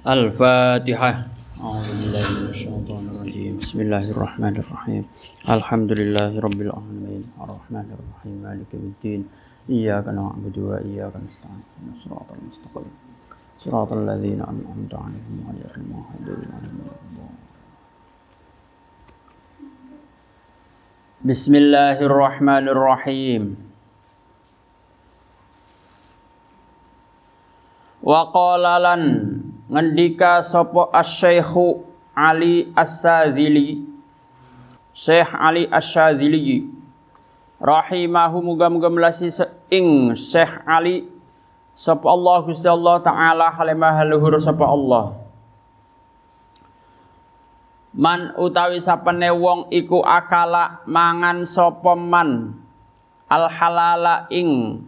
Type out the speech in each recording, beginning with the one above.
الفاتحة. أعوذ بالله من الشيطان الرجيم. بسم الله الرحمن الرحيم. الحمد لله رب العالمين. الرحمن الرحيم. مالك يوم الدين. إياك نعبد وإياك نستعين. صراط المستقيم. صراط الذين أنعمت عليهم غير المغضوب عليهم. بسم الله الرحمن الرحيم. Waqala lan ngendika sapa asy-syaikhu Ali As-Sadzili. Syekh Ali As-Sadzili. Rahimahu muga-muga melasi ing Syekh Ali. Sapa Allah Gusti Allah taala halimah luhur sapa Allah. Man utawi sapene wong iku akala mangan sapa man? Al halala ing.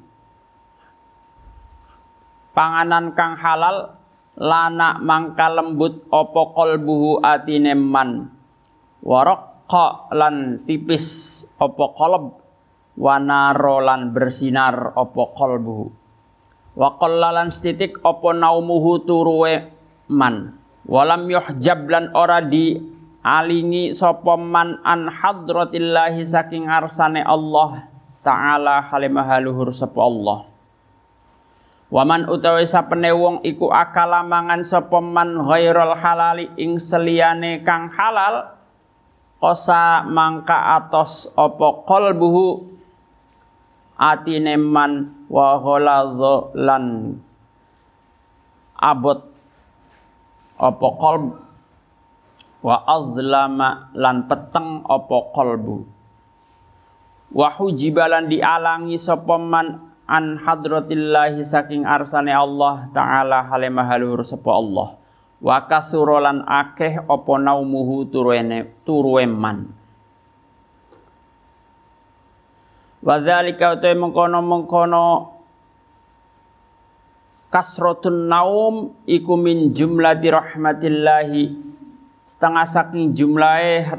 Panganan kang halal lana mangka lembut opo kolbuhu atine man? Waraqqa lan tipis opo kolb? Wanaro lan bersinar opo kolbuhu? Wa qallalan setitik opo naumuhu turuwe man? Walam yuhjab lan ora di alingi sapa man an hadratillahi saking arsane Allah taala halimahaluhur sapa Allah Waman utawi sapene wong iku akala mangan sapa man ghairal halali ing seliyane kang halal kosa mangka atos apa qalbuhu atine man wa ghalaza lan abot apa qalb wa azlama lan peteng apa qalbu. Wa hujibalan dialangi sapa man an hadratillahi saking arsane Allah taala halemah halur sapa Allah. Wa kasurolan akeh apa naumuhu turuene turueman wa dzalika utai mengkono-mengkono kasrotun naum iku min jumlati rahmatillahi setengah saking jumlahe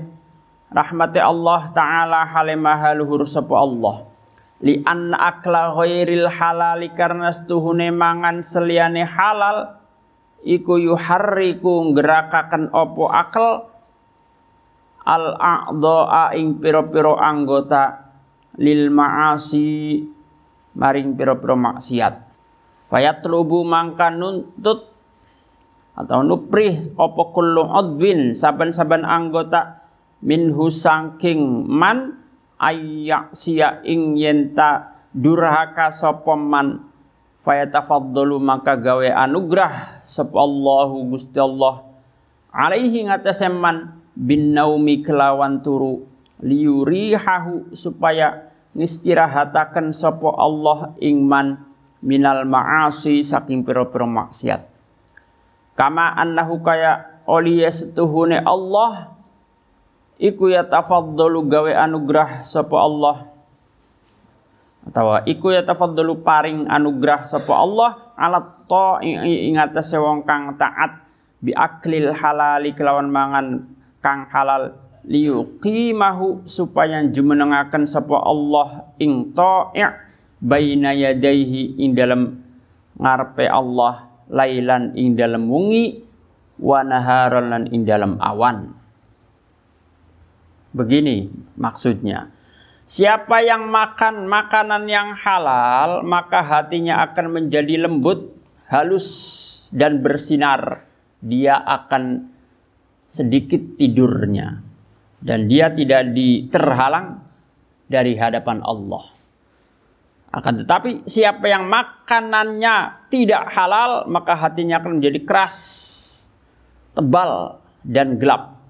rahmati Allah taala halemah haluhur sapa Allah li an akla ghairil halali karena setuhune mangan seliane halal iku yuharriku ngerakaken opo akal al a'dha'a ing piro-piro anggota lil ma'asi maring piro-piro maksiat. Fayatlubu mangka nuntut atau nuprih opo kullu udwin saben-saben anggota minhu sangking man ayak sia ing yenta durhaka sapa man maka gawe anugrah sapa Allahu Gusti Allah alaihi ngatasé man bin naumi kelawan turu liurihahu supaya ngistirahataken sapa Allah ing man minal ma'asi saking pira-pira maksiat. Kama annahu kaya oli setuhune Allah iku ya tafaddalu gawe anugrah sapa Allah. Atau iku ya tafaddalu paring anugrah sapa Allah alat to ing atase wong kang taat bi aklil halali kelawan mangan kang halal. Liyuqimahu supaya jumenengaken sapa Allah ing ta'i' baina yadaihi ing dalam ngarepe Allah lailan ing dalam wengi wa naharan lan ing dalam awan Begini maksudnya. Siapa yang makan makanan yang halal, maka hatinya akan menjadi lembut, halus, dan bersinar. Dia akan sedikit tidurnya. Dan dia tidak diterhalang dari hadapan Allah. Akan tetapi siapa yang makanannya tidak halal, maka hatinya akan menjadi keras, tebal, dan gelap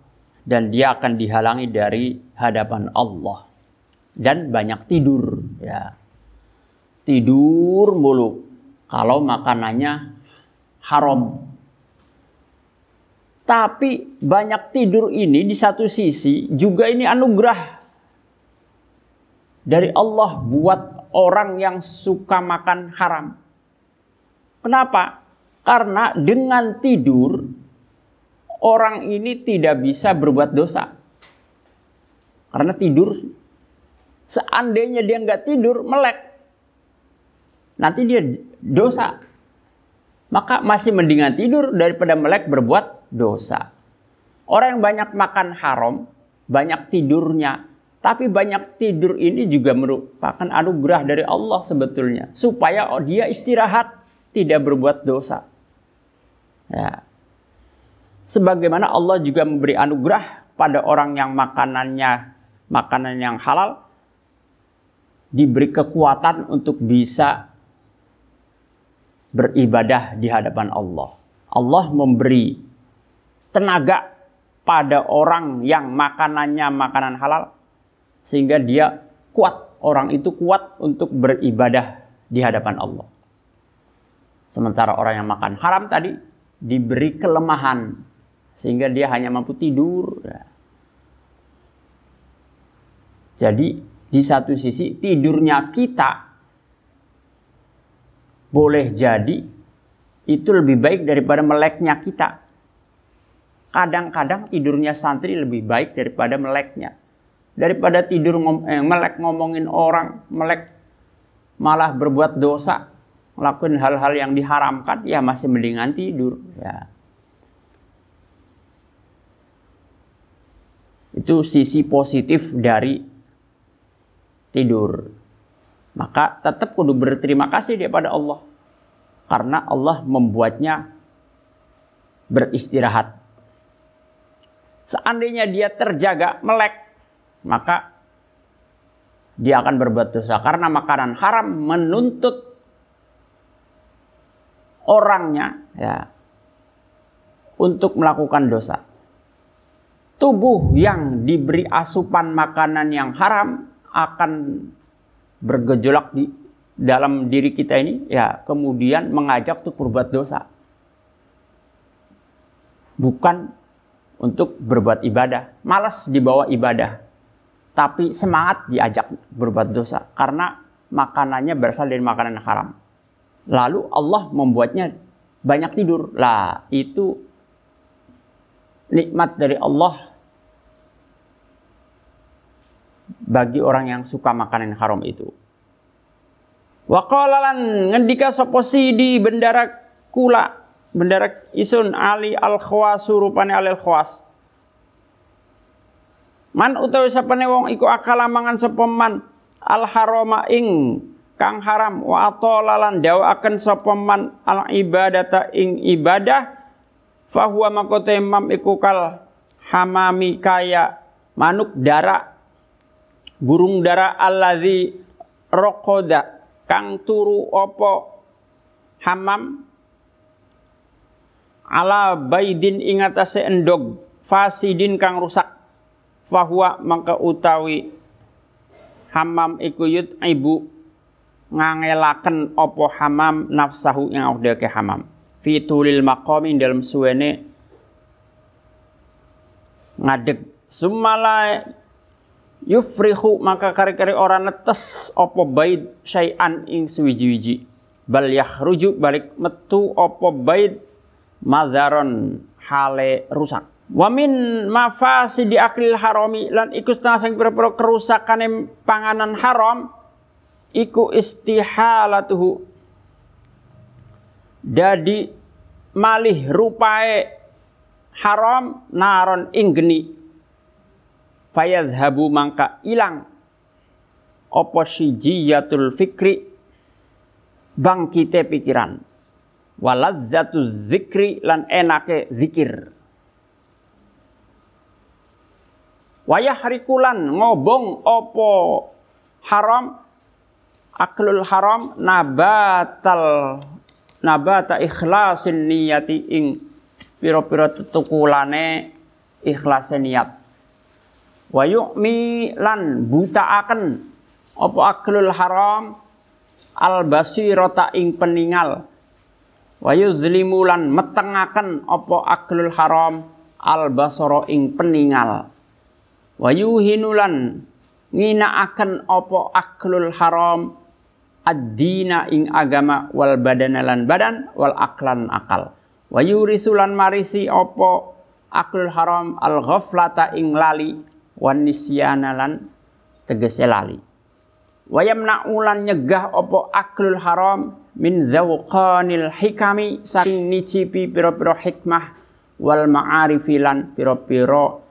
dan dia akan dihalangi dari hadapan Allah dan banyak tidur ya tidur mulu kalau makanannya haram tapi banyak tidur ini di satu sisi juga ini anugerah dari Allah buat orang yang suka makan haram. Kenapa? Karena dengan tidur orang ini tidak bisa berbuat dosa. Karena tidur, seandainya dia nggak tidur, melek. Nanti dia dosa. maka masih mendingan tidur daripada melek berbuat dosa. Orang yang banyak makan haram, banyak tidurnya, tapi banyak tidur ini juga merupakan anugerah dari Allah sebetulnya. Supaya dia istirahat, tidak berbuat dosa. Ya. Sebagaimana Allah juga memberi anugerah pada orang yang makanannya makanan yang halal, diberi kekuatan untuk bisa beribadah di hadapan Allah. Allah memberi tenaga pada orang yang makanannya makanan halal sehingga dia kuat, orang itu kuat untuk beribadah di hadapan Allah. Sementara orang yang makan haram tadi diberi kelemahan sehingga dia hanya mampu tidur. Jadi di satu sisi tidurnya kita boleh jadi itu lebih baik daripada meleknya kita. Kadang-kadang tidurnya santri lebih baik daripada meleknya daripada tidur ngom eh, melek ngomongin orang, melek malah berbuat dosa, melakukan hal-hal yang diharamkan, ya masih mendingan tidur. Ya. Itu sisi positif dari tidur. Maka tetap kudu berterima kasih kepada Allah. Karena Allah membuatnya beristirahat. Seandainya dia terjaga melek, maka dia akan berbuat dosa karena makanan haram menuntut orangnya ya untuk melakukan dosa. Tubuh yang diberi asupan makanan yang haram akan bergejolak di dalam diri kita ini ya kemudian mengajak untuk berbuat dosa. Bukan untuk berbuat ibadah, malas dibawa ibadah tapi semangat diajak berbuat dosa karena makanannya berasal dari makanan haram. Lalu Allah membuatnya banyak tidur. Lah, itu nikmat dari Allah bagi orang yang suka makanan haram itu. Wa qalalan ngendika sapa sidi bendara kula bendara isun ali al khawas rupane al khawas Man utawi sapane wong iku akala mangan sapa man al harama ing kang haram wa atolalan akan sapa man al ibadata ing ibadah fahuwa makote mam iku kal hamami kaya manuk dara burung dara alladzi rokoda kang turu opo hamam. Ala baidin ingatase endog fasidin kang rusak. Fahuwa mangka utawi hamam iku yut ibu ngangelaken opo hamam nafsahu yang ke hamam fi tulil maqami dalam suwene ngadeg. Sumala yufrihu maka kari-kari orang netes opo bait syai'an ing suwiji-wiji. Bal yakhruju balik metu opo bait madharon hale rusak. Wamin di aklil harami lan iku setengah sang pira-pira kerusakane panganan haram iku istihalatuhu. Dadi malih rupae haram naron ing geni. Fayadhabu mangka ilang. Apa sijiyatul fikri? Bangkite pikiran. Waladzatu zikri lan enake zikir. Wayah rikulan ngobong opo haram? Aklul haram nabatal nabata ikhlasin niyati ing piro-piro tutukulane ikhlasin niat wa yu'mi lan akan opo aklul haram al basirata ing peningal. Wa yuzlimu lan metengaken opo aklul haram al basara ing peningal. Wayuhinulan ngina akan opo aklul haram ad-dina ing agama wal badanalan badan wal aklan akal. Wayurisulan marisi opo aklul haram al ghaflata ing lali wan nisyanalan tegese lali. Wayamnaulan nyegah opo aklul haram min zawqanil hikami saking nicipi piro-piro hikmah wal ma'arifilan piro-piro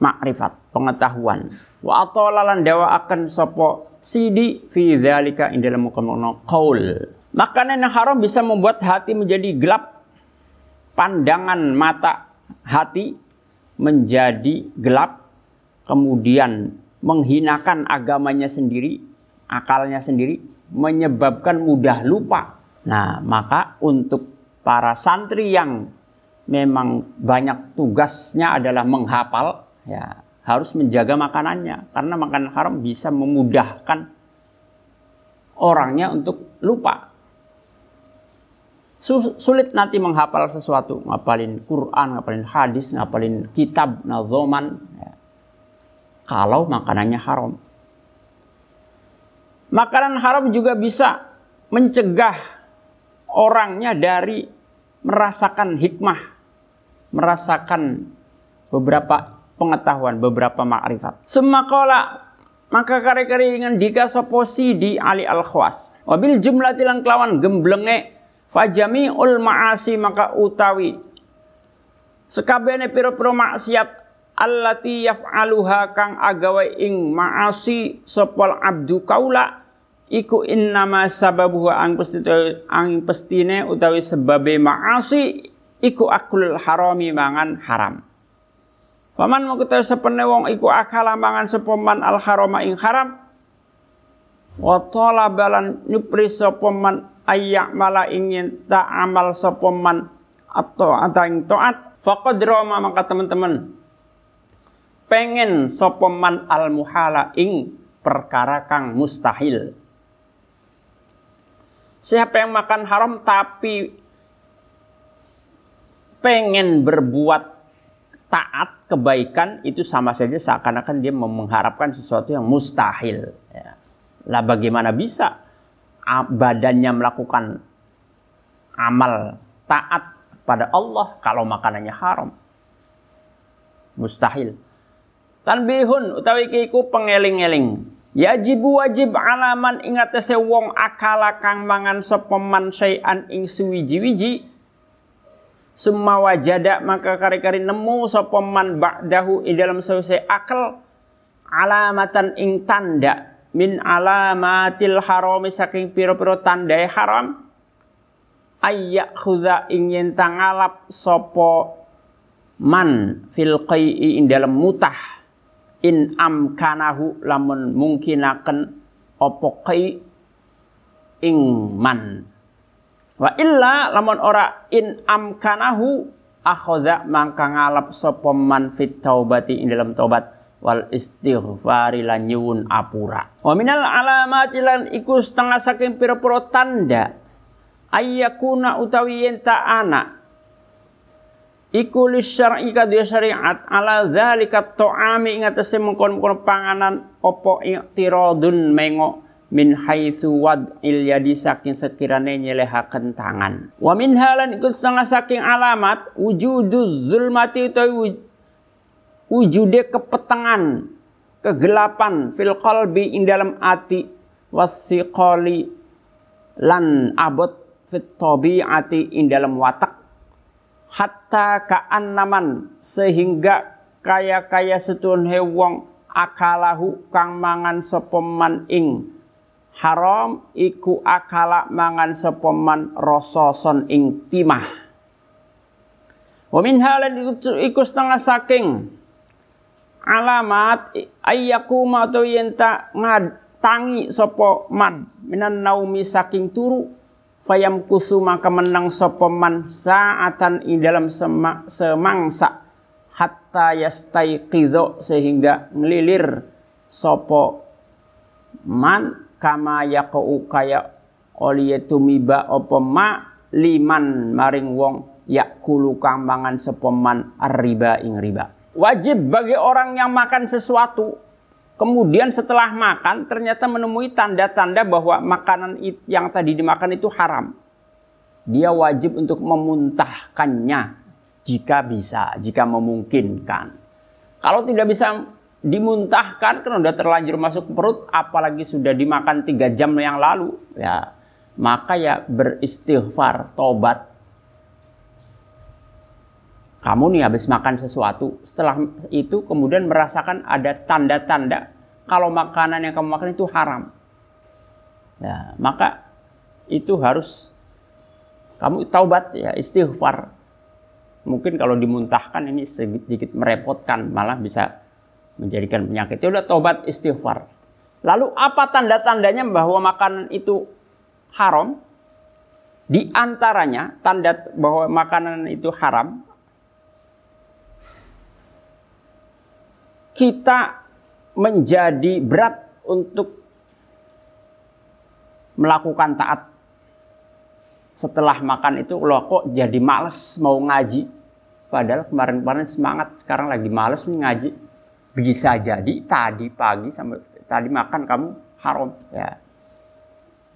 makrifat pengetahuan wa atolalan dawa akan sopo sidi fi dzalika indalam kono qaul. Makanan yang haram bisa membuat hati menjadi gelap. Pandangan mata hati menjadi gelap. Kemudian menghinakan agamanya sendiri akalnya sendiri menyebabkan mudah lupa. Nah, maka untuk para santri yang memang banyak tugasnya adalah menghafal, ya harus menjaga makanannya karena makan haram bisa memudahkan orangnya untuk lupa. Sulit nanti menghafal sesuatu, ngapalin Quran, ngapalin hadis, ngapalin kitab, nazoman, ya. kalau makanannya haram. Makanan haram juga bisa mencegah orangnya dari merasakan hikmah, merasakan beberapa pengetahuan, beberapa makrifat. Semakola maka kare-kare dengan dika soposi di ali al khwas. Wabil jumlah tilang kelawan gemblenge fajami ul maasi maka utawi sekabene piro-piro maksiat allati yaf'aluha kang agawe ing maasi sopol abdu kaula iku innama sababuhu ang ang pestine utawi sebabe maasi iku akul harami mangan haram. Paman mau kita sepene wong iku akala mangan sepoman al harama ing haram. Wa balan nyupri sepoman ayak mala ingin tak amal sepoman atau ada ing taat. Faqad roma maka teman-teman pengen sopoman al muhala ing perkara kang mustahil Siapa yang makan haram tapi pengen berbuat taat kebaikan itu sama saja seakan-akan dia mengharapkan sesuatu yang mustahil. Ya. Lah bagaimana bisa badannya melakukan amal taat pada Allah kalau makanannya haram? Mustahil. Tanbihun utawi kiku pengeling-eling. Yajibu wajib alaman ingat wong akala kang mangan sepeman syai'an ing suwiji-wiji Summa wajada maka kari-kari nemu sepeman ba'dahu i dalam selesai akal. Alamatan ing tanda. Min alamatil harami saking piro-piro tandai haram. Ayyak khuza ingin tangalap sopo man fil qai'i ing dalam mutah. In amkanahu lamun mungkinaken opo kai ing man wa illa lamun ora in amkanahu akhoza mangka ngalap sapa man fit taubati ing dalam tobat wal istighfari lan nyuwun apura. Wa minal alamati lan iku setengah saking pira-pira tanda ayyakuna utawi yen ta anak iku li syar'i kadya syariat ala zalika ta'ami ing atase mengkon-mengkon panganan opo i'tiradun mengo min haitsu wad'il yadi saking sekirane nyelehaken tangan. Wa min halan iku setengah saking alamat wujuduz zulmati utawi wujude kepetengan kegelapan fil qalbi ing dalam ati wasiqali lan abot fit tabiati ing dalam watak. Hatta kaan naman sehingga kaya-kaya setun hewong akalahu kang mangan sepeman ing haram iku akala mangan sepeman rososon ing timah. Wa min halan iku setengah saking alamat ayyakuma atau yenta ngad tangi sopo man. Minan naumi saking turu fayam kusu maka menang sopeman saatan i dalam semak, semangsa. Hatta kido sehingga ngelilir sopo man kama yaqau kaya olietumiba opo ma liman maring wong yakulu kang sepeman riba ing riba wajib bagi orang yang makan sesuatu Kemudian setelah makan ternyata menemui tanda-tanda bahwa makanan yang tadi dimakan itu haram. Dia wajib untuk memuntahkannya jika bisa, jika memungkinkan. Kalau tidak bisa dimuntahkan karena sudah terlanjur masuk perut, apalagi sudah dimakan tiga jam yang lalu, ya maka ya beristighfar, tobat. Kamu nih habis makan sesuatu, setelah itu kemudian merasakan ada tanda-tanda kalau makanan yang kamu makan itu haram. Ya, maka itu harus kamu taubat ya istighfar. Mungkin kalau dimuntahkan ini sedikit merepotkan, malah bisa menjadikan penyakit. Ya udah taubat istighfar. Lalu apa tanda-tandanya bahwa makanan itu haram? Di antaranya tanda bahwa makanan itu haram kita menjadi berat untuk melakukan taat. Setelah makan itu loh kok jadi males mau ngaji. Padahal kemarin-kemarin semangat, sekarang lagi males nih ngaji. Bisa jadi tadi pagi sampai tadi makan kamu haram ya.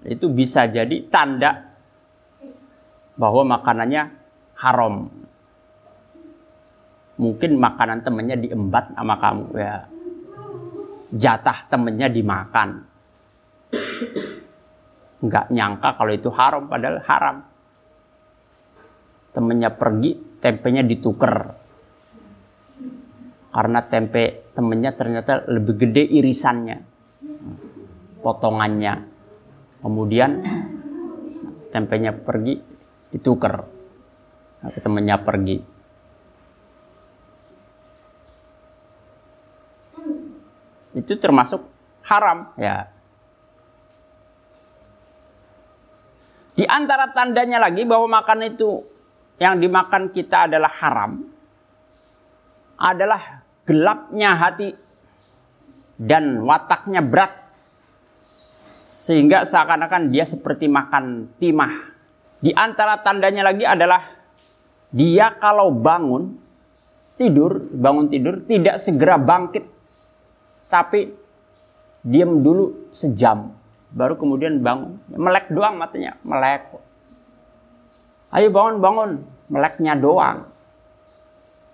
Itu bisa jadi tanda bahwa makanannya haram. Mungkin makanan temennya diembat sama kamu ya. Jatah temennya dimakan. Nggak nyangka kalau itu haram padahal haram. Temennya pergi, tempenya dituker. Karena tempe temennya ternyata lebih gede irisannya. Potongannya Kemudian tempenya pergi, ditukar. Nah, temannya pergi. Itu termasuk haram ya. Di antara tandanya lagi bahwa makan itu yang dimakan kita adalah haram adalah gelapnya hati dan wataknya berat sehingga seakan-akan dia seperti makan timah. Di antara tandanya lagi adalah dia kalau bangun tidur, bangun tidur tidak segera bangkit. Tapi diam dulu sejam baru kemudian bangun. Melek doang matanya, melek. Ayo bangun, bangun. Meleknya doang.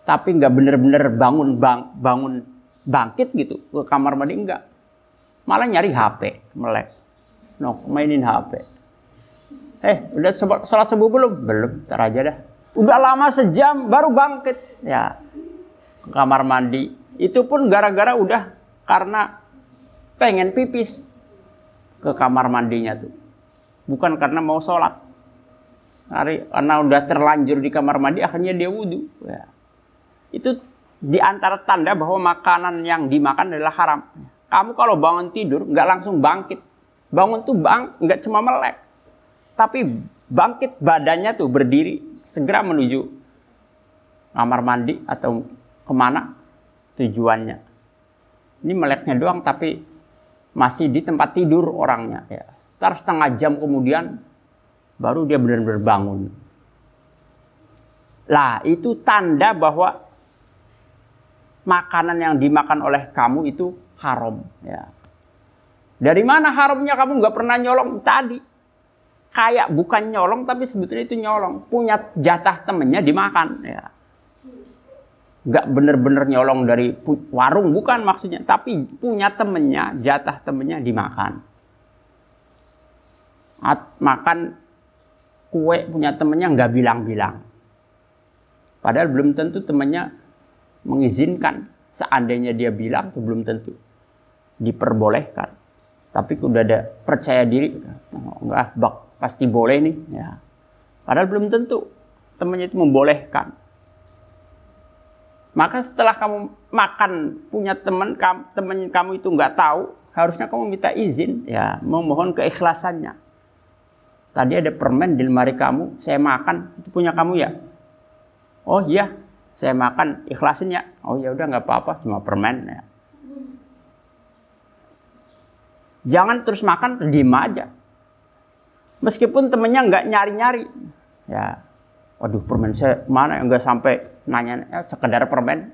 Tapi nggak bener-bener bangun bang, bangun bangkit gitu ke kamar mandi enggak. Malah nyari HP, melek no mainin HP. Eh, udah sholat subuh belum? Belum, ntar aja dah. Udah lama sejam baru bangkit. Ya, kamar mandi. Itu pun gara-gara udah karena pengen pipis ke kamar mandinya tuh. Bukan karena mau sholat. Hari, karena udah terlanjur di kamar mandi, akhirnya dia wudhu. Ya. Itu di antara tanda bahwa makanan yang dimakan adalah haram. Kamu kalau bangun tidur nggak langsung bangkit, Bangun tuh bang, nggak cuma melek, tapi bangkit badannya tuh berdiri, segera menuju kamar mandi atau ke mana tujuannya. Ini meleknya doang, tapi masih di tempat tidur orangnya. Ya. Ntar setengah jam kemudian baru dia benar-benar bangun. Lah itu tanda bahwa makanan yang dimakan oleh kamu itu haram. Ya. Dari mana haramnya kamu nggak pernah nyolong tadi? Kayak bukan nyolong tapi sebetulnya itu nyolong. Punya jatah temennya dimakan. Ya. Nggak bener-bener nyolong dari warung bukan maksudnya. Tapi punya temennya, jatah temennya dimakan. At, makan kue punya temennya nggak bilang-bilang. Padahal belum tentu temennya mengizinkan. Seandainya dia bilang, itu belum tentu diperbolehkan. Tapi udah ada percaya diri. Enggak bak pasti boleh nih. Ya. Padahal belum tentu temannya itu membolehkan. Maka setelah kamu makan punya teman kamu teman kamu itu nggak tahu harusnya kamu minta izin. Ya memohon keikhlasannya. Tadi ada permen di lemari kamu saya makan itu punya kamu ya? Oh iya saya makan ikhlasin ya oh ya udah nggak apa-apa cuma permen ya Jangan terus makan, diem aja. Meskipun temennya nggak nyari-nyari. Ya, waduh permen saya mana yang nggak sampai nanya ya, sekedar permen.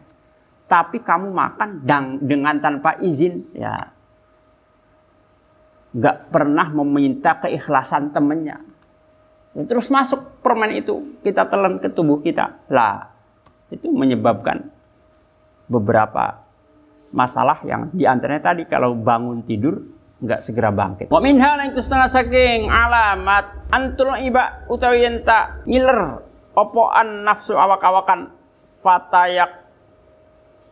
Tapi kamu makan dan dengan tanpa izin, ya nggak pernah meminta keikhlasan temennya. Ya, terus masuk permen itu kita telan ke tubuh kita. Lah, itu menyebabkan beberapa masalah yang di antaranya tadi kalau bangun tidur nggak segera bangkit. Wa minha lan itu setengah saking alamat antul iba utawi enta ngiler opoan nafsu awak-awakan fatayak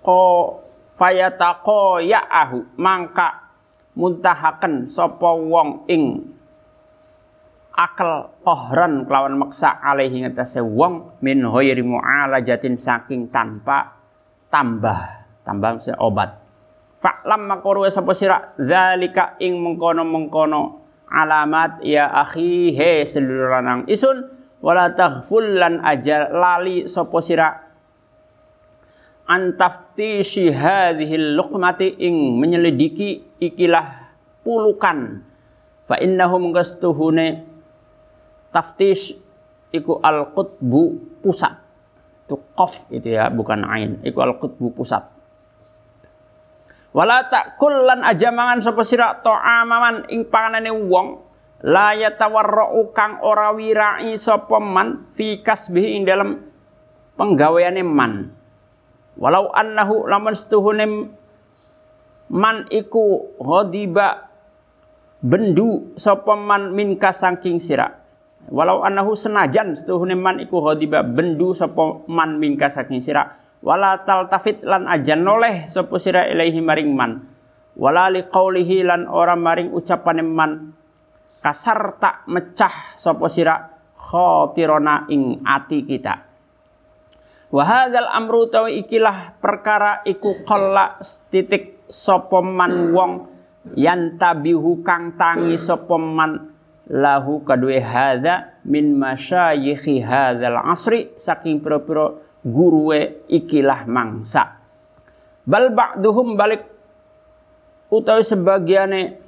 ko fayatako ya'ahu mangka muntahaken sapa wong ing akal kohran kelawan maksa alaihi ngatasé wong min ghairi mu'alajatin saking tanpa tambah. Tambah obat. Fa'lam makoro sapa sira? Zalika ing mengkono-mengkono alamat ya akhi he sedulur lanang isun. Wala taghful lan aja lali sapa sira? Antaftishi hadhil luqmati ing menyelidiki ikilah pulukan. Fa innahum gastuhune taftish iku al qutbu pusat itu qaf itu ya bukan ain iku al qutbu pusat Wala takul lan aja mangan sapa sira ta'amaman ing panganane wong la yatawarra'u kang ora wirai sapa man fi kasbihi ing dalam penggaweane man. Walau annahu lamun setuhune man iku ghadiba bendu sapa man min kasangking sira. Walau annahu senajan setuhune man iku ghadiba bendu sapa man min kasangking sira. Wala taltafit lan aja noleh sapa sira ilaihi maring man. Wala liqaulihi lan ora maring ucapane man. Kasar tak mecah sapa sira khatirona ing ati kita. Wa hadzal amru tawi ikilah perkara iku qalla titik sapa man wong yantabihu kang tangi sapa man lahu kadue hadza min masyayikhi hadzal asri saking pira-pira guruwe ikilah mangsa. Bal ba'duhum balik utawi sebagiane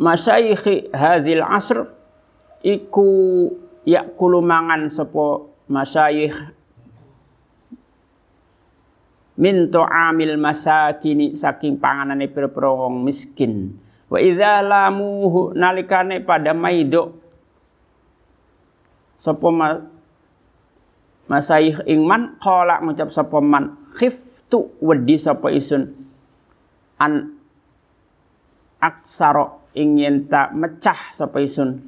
masyayikhi hadhil asr iku yakulu mangan sapa masyayikh min tu'amil masakini saking panganane pira-pira miskin wa idza lamuhu nalikane pada maido sapa Masaih ingman qala ngucap sapa man khiftu wedi sapa isun. An aksaro ingin tak mecah sapa isun.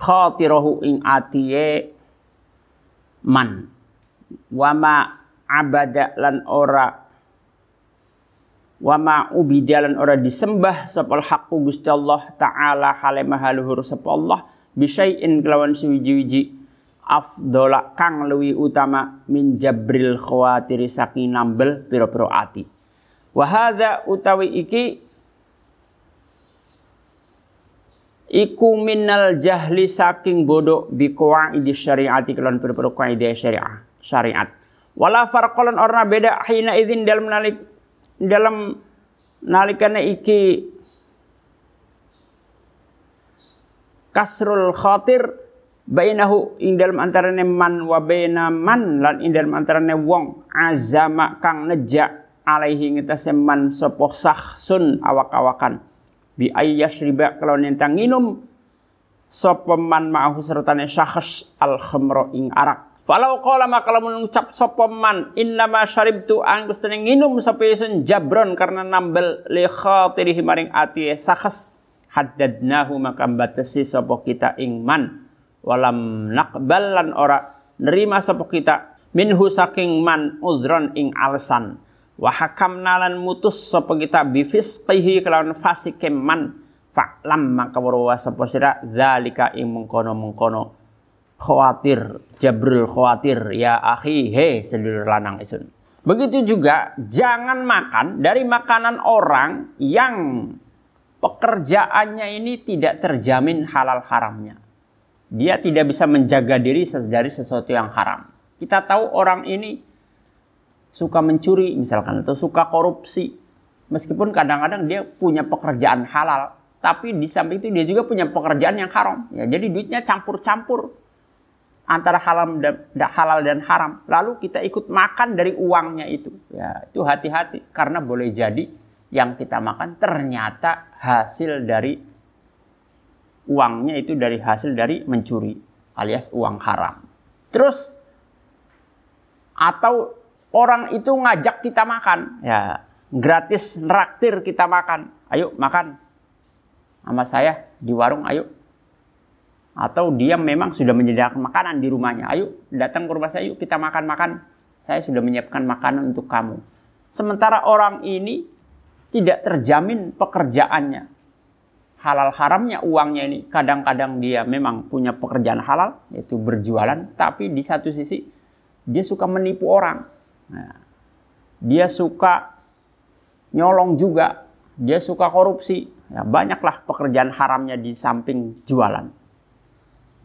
Khatirahu ing atiye man. Wama abada lan ora wama ubida lan ora disembah sapa haqqu Gusti Allah taala hale mahaluhur sapa Allah bisyai'in kelawan suwiji-wiji afdola kang lewi utama min jabril khawatiri saking nambel piro-piro ati. Wahada utawi iki iku minal jahli saking bodoh bi qawaidi syariati kelawan piro-piro kaidah syariah syariat. Wala farqalan orna beda hina idzin dalam nalik dalam nalikane iki kasrul khatir bainahu ing dalam antarane man wa baina man lan ing dalam antarane wong azama kang neja alaihi ngetase man sapa sun awak-awakan. Bi ayyashriba kalau nentang nginum sapa man ma'ahu sertane syakhs al khamra ing arak Falau qala maka lamun ngucap sapa man innama syaribtu ang gustane nginum sapa sun jabron karena nambel li khatirihi maring ati sakhs haddadnahu maka batasi sapa kita ing man. Walam naqbal lan ora nerima sapa kita. Minhu saking man uzron ing alasan. Wa hakamna lan mutus sapa kita bifisqihi kelawan fasike man. Fa'lam maka warwa sapa sira zalika ing mengkono-mengkono khawatir jabrul khawatir ya akhi he sedulur lanang isun begitu juga jangan makan dari makanan orang yang pekerjaannya ini tidak terjamin halal haramnya. Dia tidak bisa menjaga diri dari sesuatu yang haram. Kita tahu orang ini suka mencuri misalkan atau suka korupsi. Meskipun kadang-kadang dia punya pekerjaan halal, tapi di samping itu dia juga punya pekerjaan yang haram. Ya, jadi duitnya campur-campur antara halal dan halal dan haram. Lalu kita ikut makan dari uangnya itu. Ya, itu hati-hati karena boleh jadi yang kita makan ternyata hasil dari uangnya itu dari hasil dari mencuri alias uang haram. Terus atau orang itu ngajak kita makan, ya gratis neraktir kita makan. Ayo makan sama saya di warung, ayo. Atau dia memang sudah menyediakan makanan di rumahnya. Ayo datang ke rumah saya, yuk kita makan-makan. Saya sudah menyiapkan makanan untuk kamu. Sementara orang ini tidak terjamin pekerjaannya. Halal haramnya uangnya ini kadang-kadang dia memang punya pekerjaan halal, yaitu berjualan. Tapi di satu sisi dia suka menipu orang Nah, dia suka nyolong juga, dia suka korupsi. Ya, banyaklah pekerjaan haramnya di samping jualan.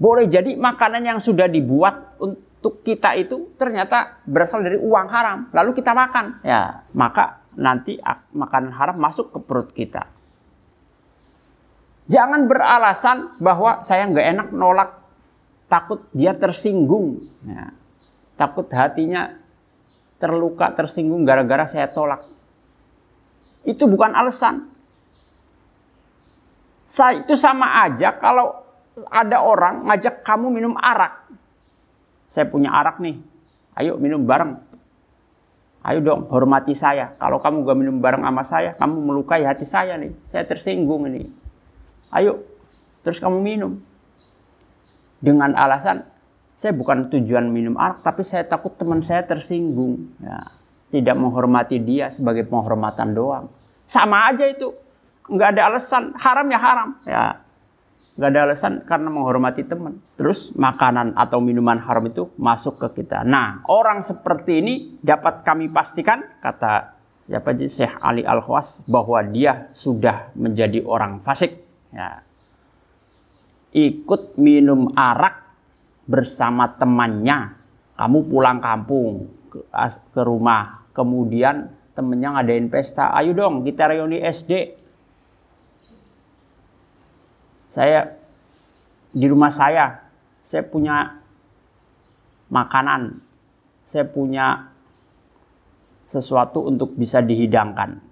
Boleh jadi makanan yang sudah dibuat untuk kita itu ternyata berasal dari uang haram, lalu kita makan. Ya, maka nanti makanan haram masuk ke perut kita. Jangan beralasan bahwa saya nggak enak nolak, takut dia tersinggung, ya, takut hatinya terluka, tersinggung gara-gara saya tolak. Itu bukan alasan. Saya itu sama aja kalau ada orang ngajak kamu minum arak. Saya punya arak nih. Ayo minum bareng. Ayo dong hormati saya. Kalau kamu gak minum bareng sama saya, kamu melukai hati saya nih. Saya tersinggung ini. Ayo, terus kamu minum. Dengan alasan saya bukan tujuan minum arak, tapi saya takut teman saya tersinggung. Ya, tidak menghormati dia sebagai penghormatan doang. Sama aja itu. Nggak ada alasan. Haram ya haram. Ya, nggak ada alasan karena menghormati teman. Terus makanan atau minuman haram itu masuk ke kita. Nah, orang seperti ini dapat kami pastikan, kata siapa aja Syekh Ali Al Khwas, bahwa dia sudah menjadi orang fasik. Ya. Ikut minum arak bersama temannya. Kamu pulang kampung ke, ke rumah, kemudian temennya ngadain pesta, ayo dong kita reuni SD. Saya di rumah saya, saya punya makanan, saya punya sesuatu untuk bisa dihidangkan.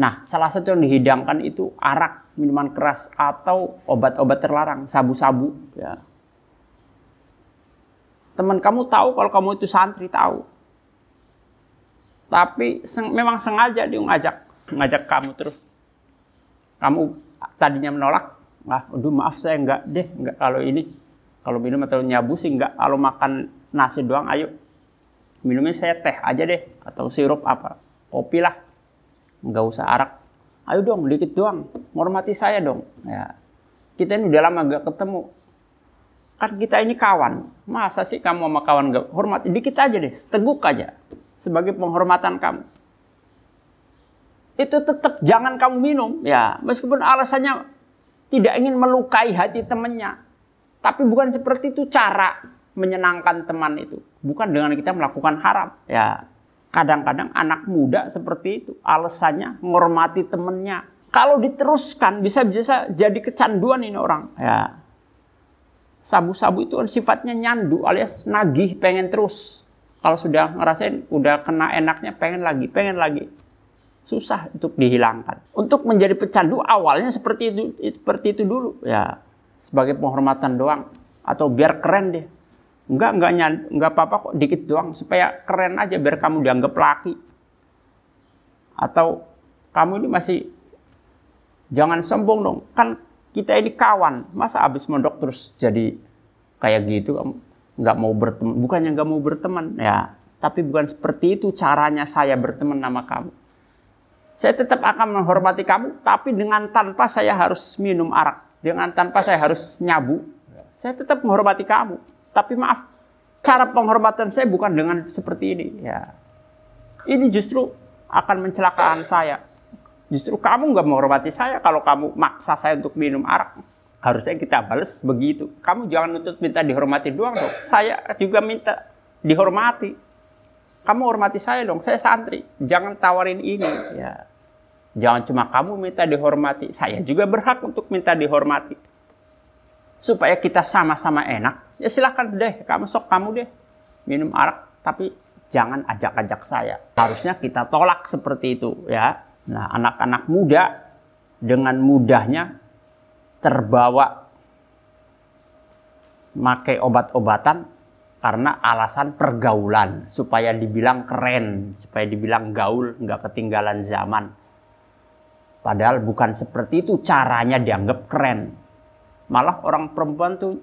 Nah, salah satu yang dihidangkan itu arak, minuman keras, atau obat-obat terlarang, sabu-sabu. Ya. Teman kamu tahu kalau kamu itu santri tahu. Tapi seng, memang sengaja dia ngajak, ngajak kamu terus. Kamu tadinya menolak, ah, aduh maaf saya enggak deh, enggak kalau ini, kalau minum atau nyabu sih enggak, kalau makan nasi doang ayo. Minumnya saya teh aja deh, atau sirup apa, kopi lah. Enggak usah arak. Ayo dong, dikit doang, menghormati saya dong. Ya. Kita ini udah lama gak ketemu, Kan kita ini kawan. Masa sih kamu sama kawan gak hormat? Dikit aja deh, teguk aja. Sebagai penghormatan kamu. Itu tetap jangan kamu minum. Ya, meskipun alasannya tidak ingin melukai hati temannya. Tapi bukan seperti itu cara menyenangkan teman itu. Bukan dengan kita melakukan haram. Ya, kadang-kadang anak muda seperti itu. Alasannya menghormati temannya. Kalau diteruskan bisa-bisa jadi kecanduan ini orang. Ya, sabu-sabu itu kan sifatnya nyandu alias nagih pengen terus. Kalau sudah ngerasain udah kena enaknya pengen lagi, pengen lagi. Susah untuk dihilangkan. Untuk menjadi pecandu awalnya seperti itu seperti itu dulu ya. Sebagai penghormatan doang atau biar keren deh. Enggak, enggak enggak apa-apa kok dikit doang supaya keren aja biar kamu dianggap laki. Atau kamu ini masih jangan sombong dong. Kan kita ini kawan masa abis mondok terus jadi kayak gitu nggak mau berteman bukannya nggak mau berteman ya tapi bukan seperti itu caranya saya berteman sama kamu saya tetap akan menghormati kamu tapi dengan tanpa saya harus minum arak dengan tanpa saya harus nyabu saya tetap menghormati kamu tapi maaf cara penghormatan saya bukan dengan seperti ini ya ini justru akan mencelakaan saya Justru kamu nggak menghormati saya kalau kamu maksa saya untuk minum arak. Harusnya kita balas begitu. Kamu jangan nuntut minta dihormati doang dong. Saya juga minta dihormati. Kamu hormati saya dong, saya santri. Jangan tawarin ini. Ya. Jangan cuma kamu minta dihormati. Saya juga berhak untuk minta dihormati. Supaya kita sama-sama enak. Ya silahkan deh, kamu sok kamu deh. Minum arak, tapi jangan ajak-ajak saya. Harusnya kita tolak seperti itu ya. Nah, anak-anak muda dengan mudahnya terbawa pakai obat-obatan karena alasan pergaulan supaya dibilang keren, supaya dibilang gaul, nggak ketinggalan zaman. Padahal bukan seperti itu caranya dianggap keren. Malah orang perempuan tuh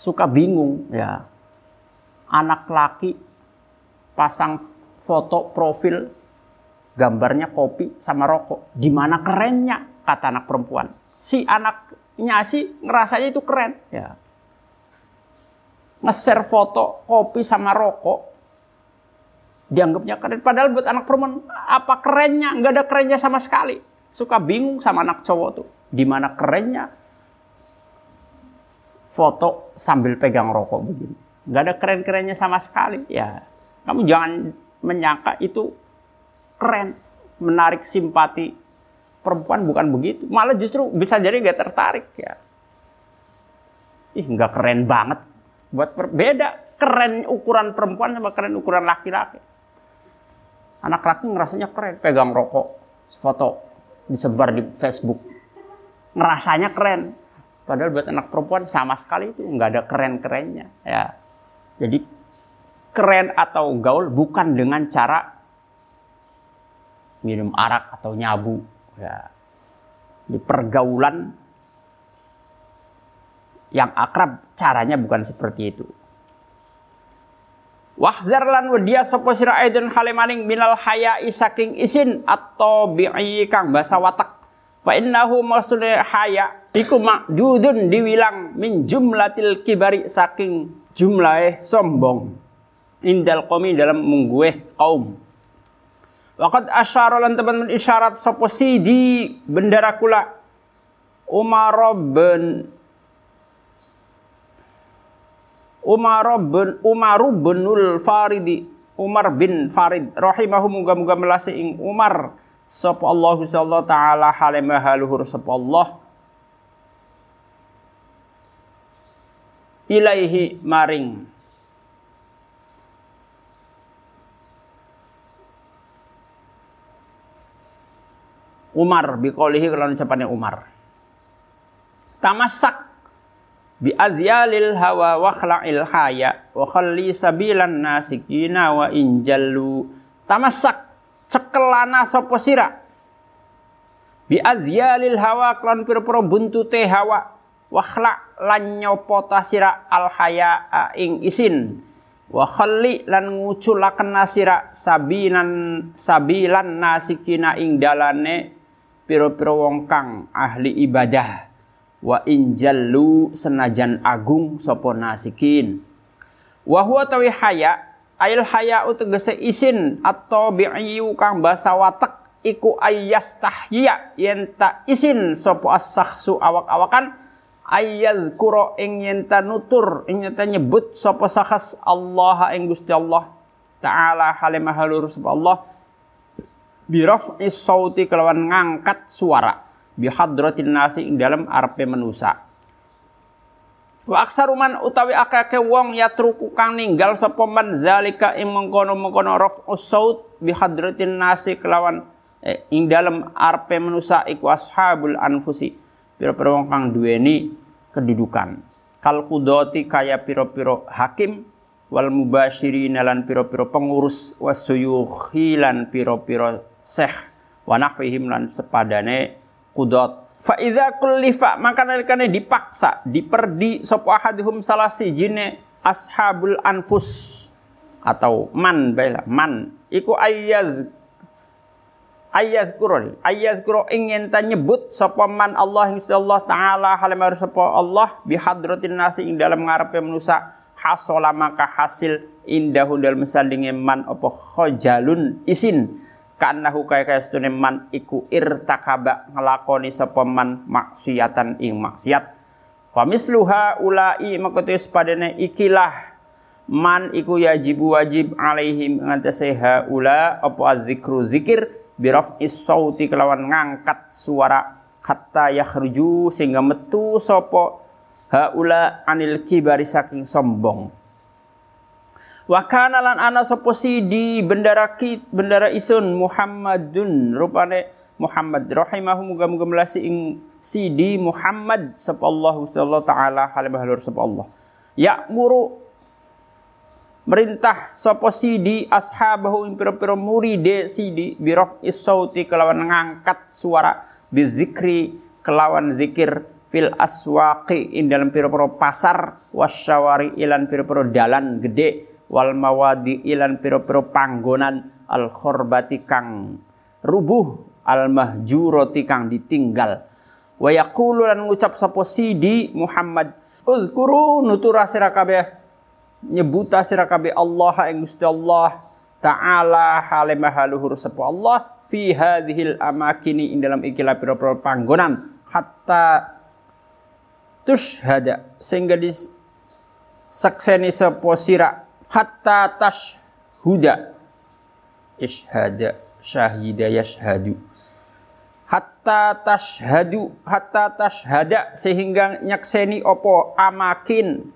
suka bingung ya. Anak laki pasang foto profil gambarnya kopi sama rokok. Di mana kerennya kata anak perempuan. Si anaknya sih ngerasanya itu keren ya nge-share foto kopi sama rokok dianggapnya keren. Padahal buat anak perempuan apa kerennya? Nggak ada kerennya sama sekali. Suka bingung sama anak cowok tuh. Di mana kerennya? Foto sambil pegang rokok begini. Nggak ada keren-kerennya sama sekali. Ya kamu jangan menyangka itu keren. Menarik simpati perempuan bukan begitu. Malah justru bisa jadi nggak tertarik ya. Ih nggak keren banget. Buat beda. Keren ukuran perempuan sama keren ukuran laki-laki anak laki ngerasanya keren. Pegang rokok foto disebar di Facebook. Ngerasanya keren. Padahal buat anak perempuan sama sekali itu nggak ada keren-kerennya ya. Jadi keren atau gaul bukan dengan cara minum arak atau nyabu ya. Di pergaulan yang akrab caranya bukan seperti itu. Wahzar lan wedia sapa sira aidun halimaning minal haya saking isin atau bi'i kang basa watak. Fa innahu maksudnya haya iku makdudun diwilang min jumlatil kibari saking jumlahe sombong. Indal qomi dalam munggueh kaum. Waqad asyara lan teman isyarat sapa sidi bendara kula Umar bin Umar bin Umar binul Faridi Umar bin Farid rahimahu muga-muga melasi ing Umar. Sapa Allah sallallahu taala halimah haluhur sapa Allah. Ilaihi maring. Umar biqaulihi kalau ucapannya Umar. Tamasak bi azyalil hawa wa khla'il haya wa khalli sabilan nasikina wa injallu tamasak cekelana sapa sira. Bi azyalil hawa klan pira-pira buntute hawa wa khla' lan nyopota sira al haya ing isin. Wa khalli lan nguculaken nasira sabinan sabilan nasikina ing dalane pira-pira wong kang ahli ibadah wa injallu senajan agung sopo nasikin. Wa huwa tawi haya ail haya utegese isin atau bi'yu kang basa watek iku ayas tahya yen ta isin sopo as-sakhsu awak-awakan ayat kuro ing yen ta nutur ing yen ta nyebut sopo sakhas Allah ing Gusti Allah taala halimah halur sapa Allah. Biraf'i sauti kelawan ngangkat suara bihadratin nasi ing dalam arpe menusa. Wa aksaruman utawi akake wong yatruku kang ninggal sapa man zalika ing mengkono-mengkono raf'us saut bihadratin nasi kelawan eh, ing dalam arpe menusa iku ashabul anfusi pira-pira wong kang duweni kedudukan. Kal kudoti kaya pira-pira hakim wal mubasyirin lan pira-pira pengurus wasuyukhi lan pira-pira syekh wa nahwihim lan sepadane kudot fa idza kullifa maka nalikane dipaksa diperdi sapa ahaduhum salah sijine ashabul anfus. Atau man baila man. Iku ayyaz ayat kuro ayat kuro ingin nyebut sapa man Allah Allah taala halimar sapa Allah bihadratin nasi ing dalam ngarepe manusa hasola maka hasil indahun dalam sandinge man apa khojalun isin kanahu kaya kaya setune man iku irtakaba ngelakoni sapa man maksiatan ing maksiat. Wa misluha ulai makotis padane ikilah man iku yajibu wajib alaihim ngantese ula apa adzikru zikir biraf sauti kelawan ngangkat suara hatta yakhruju sehingga metu sapa haula anil kibari saking sombong Wa kana lan ana sapa sidi bendara kit bendara isun Muhammadun rupane Muhammad rahimahu muga-muga melasi ing sidi Muhammad sapa Allah sallallahu taala halim halur sapa Allah. Ya'muru merintah sapa sidi ashabahu ing pira-pira muride sidi biraf isauti kelawan ngangkat suara bizikri kelawan zikir fil aswaqi in dalam pira-pira pasar wasyawari ilan pira-pira dalan gede wal mawadi ilan pira-pira panggonan al khorbati kang rubuh al mahjurati kang ditinggal. Wa yaqulu lan ngucap sapa sidi Muhammad uzkuru nutura sira kabeh nyebuta sira kabeh Allah ing Gusti Allah taala hale mahaluhur sapa Allah fi hadhil amakini ing dalam ikilah pira-pira panggonan. Hatta tushhada sehingga di sakseni sapa sira hatta tashhuda. Ishhada syahida yashhadu. Hatta tashhadu hatta tashhada. Sehingga nyakseni opo? Amakin.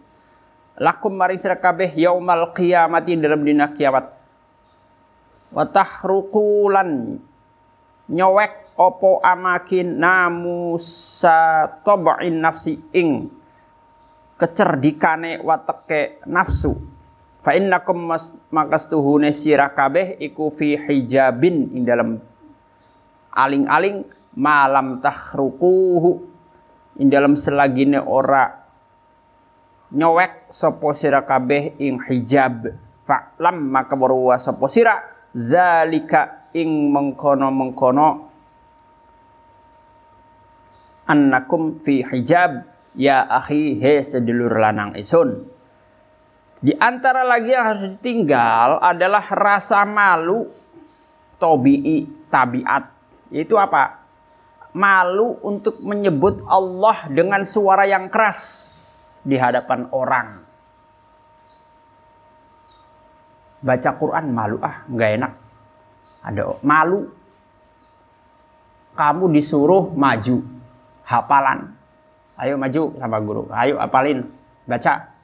Lakum maring sira kabeh yaumal qiyamati dalam dina kiamat. Wa tahruqulan nyowek opo amakin namusa tab'in nafsi ing kecerdikane wateke nafsu fa innakum makastuhune sira kabeh iku fi hijabin ing dalam aling-aling malam tahrukuhu in dalam selagine ora nyowek sopo sira kabeh ing hijab. Fa'lam maka berwa sopo sira zalika ing mengkono-mengkono. Annakum fi hijab ya akhi he sedulur lanang isun di antara lagi yang harus ditinggal adalah rasa malu tobi'i tabiat yaitu apa? Malu untuk menyebut Allah dengan suara yang keras di hadapan orang. Baca Quran malu ah, nggak enak. Ada malu. Kamu disuruh maju hafalan. Ayo maju sama guru. Ayo apalin. Baca.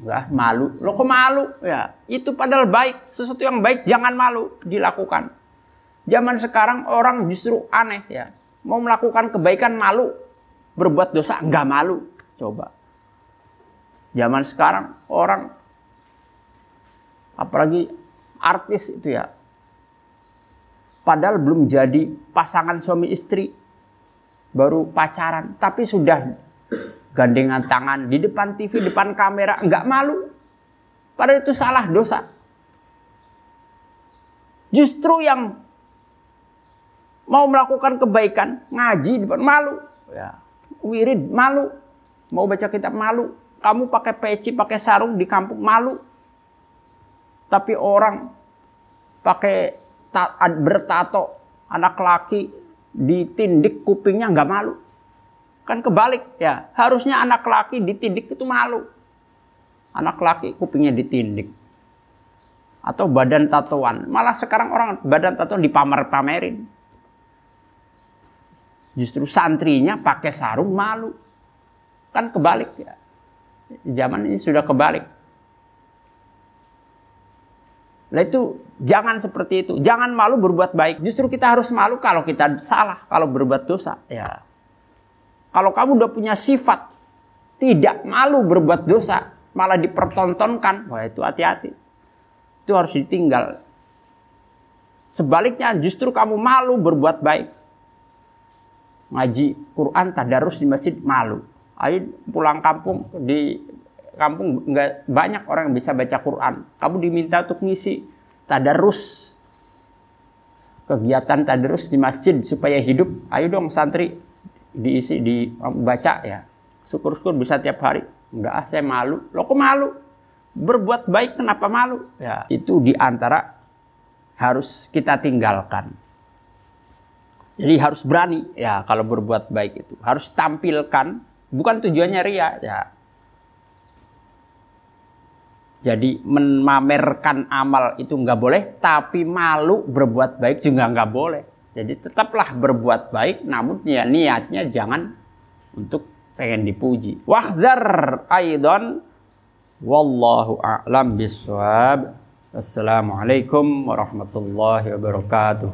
Enggak, malu. Lo kok malu? Ya, itu padahal baik. Sesuatu yang baik jangan malu dilakukan. Zaman sekarang orang justru aneh ya. Mau melakukan kebaikan malu. Berbuat dosa nggak malu. Coba. Zaman sekarang orang apalagi artis itu ya. Padahal belum jadi pasangan suami istri. Baru pacaran. Tapi sudah gandengan tangan di depan TV, depan kamera. nggak malu. Padahal itu salah dosa. Justru yang mau melakukan kebaikan, ngaji depan malu, ya. Wirid malu, mau baca kitab malu, kamu pakai peci, pakai sarung di kampung malu. Tapi orang pakai bertato anak laki ditindik kupingnya nggak malu. Kan kebalik ya. Harusnya anak laki ditindik itu malu. Anak laki kupingnya ditindik. Atau badan tatoan. Malah sekarang orang badan tatoan dipamer-pamerin. Justru santrinya pakai sarung malu. Kan kebalik ya. Zaman ini sudah kebalik. Nah itu jangan seperti itu. Jangan malu berbuat baik. Justru kita harus malu kalau kita salah, kalau berbuat dosa. Ya. Kalau kamu udah punya sifat tidak malu berbuat dosa, malah dipertontonkan, wah itu hati-hati. Itu harus ditinggal. Sebaliknya justru kamu malu berbuat baik ngaji Quran tadarus di masjid malu. Ayo pulang kampung di kampung nggak banyak orang yang bisa baca Quran. Kamu diminta untuk ngisi tadarus kegiatan tadarus di masjid supaya hidup. Ayo dong santri diisi di baca ya. Syukur-syukur bisa tiap hari. Enggak ah saya malu. Lo kok malu? Berbuat baik kenapa malu? Ya, itu di antara harus kita tinggalkan. Jadi harus berani ya kalau berbuat baik itu. Harus tampilkan, bukan tujuannya ria ya. Jadi memamerkan amal itu nggak boleh, tapi malu berbuat baik juga nggak boleh. Jadi tetaplah berbuat baik, namun ya niatnya jangan untuk pengen dipuji. Wahdar aidon wallahu a'lam biswab. Assalamualaikum warahmatullahi wabarakatuh.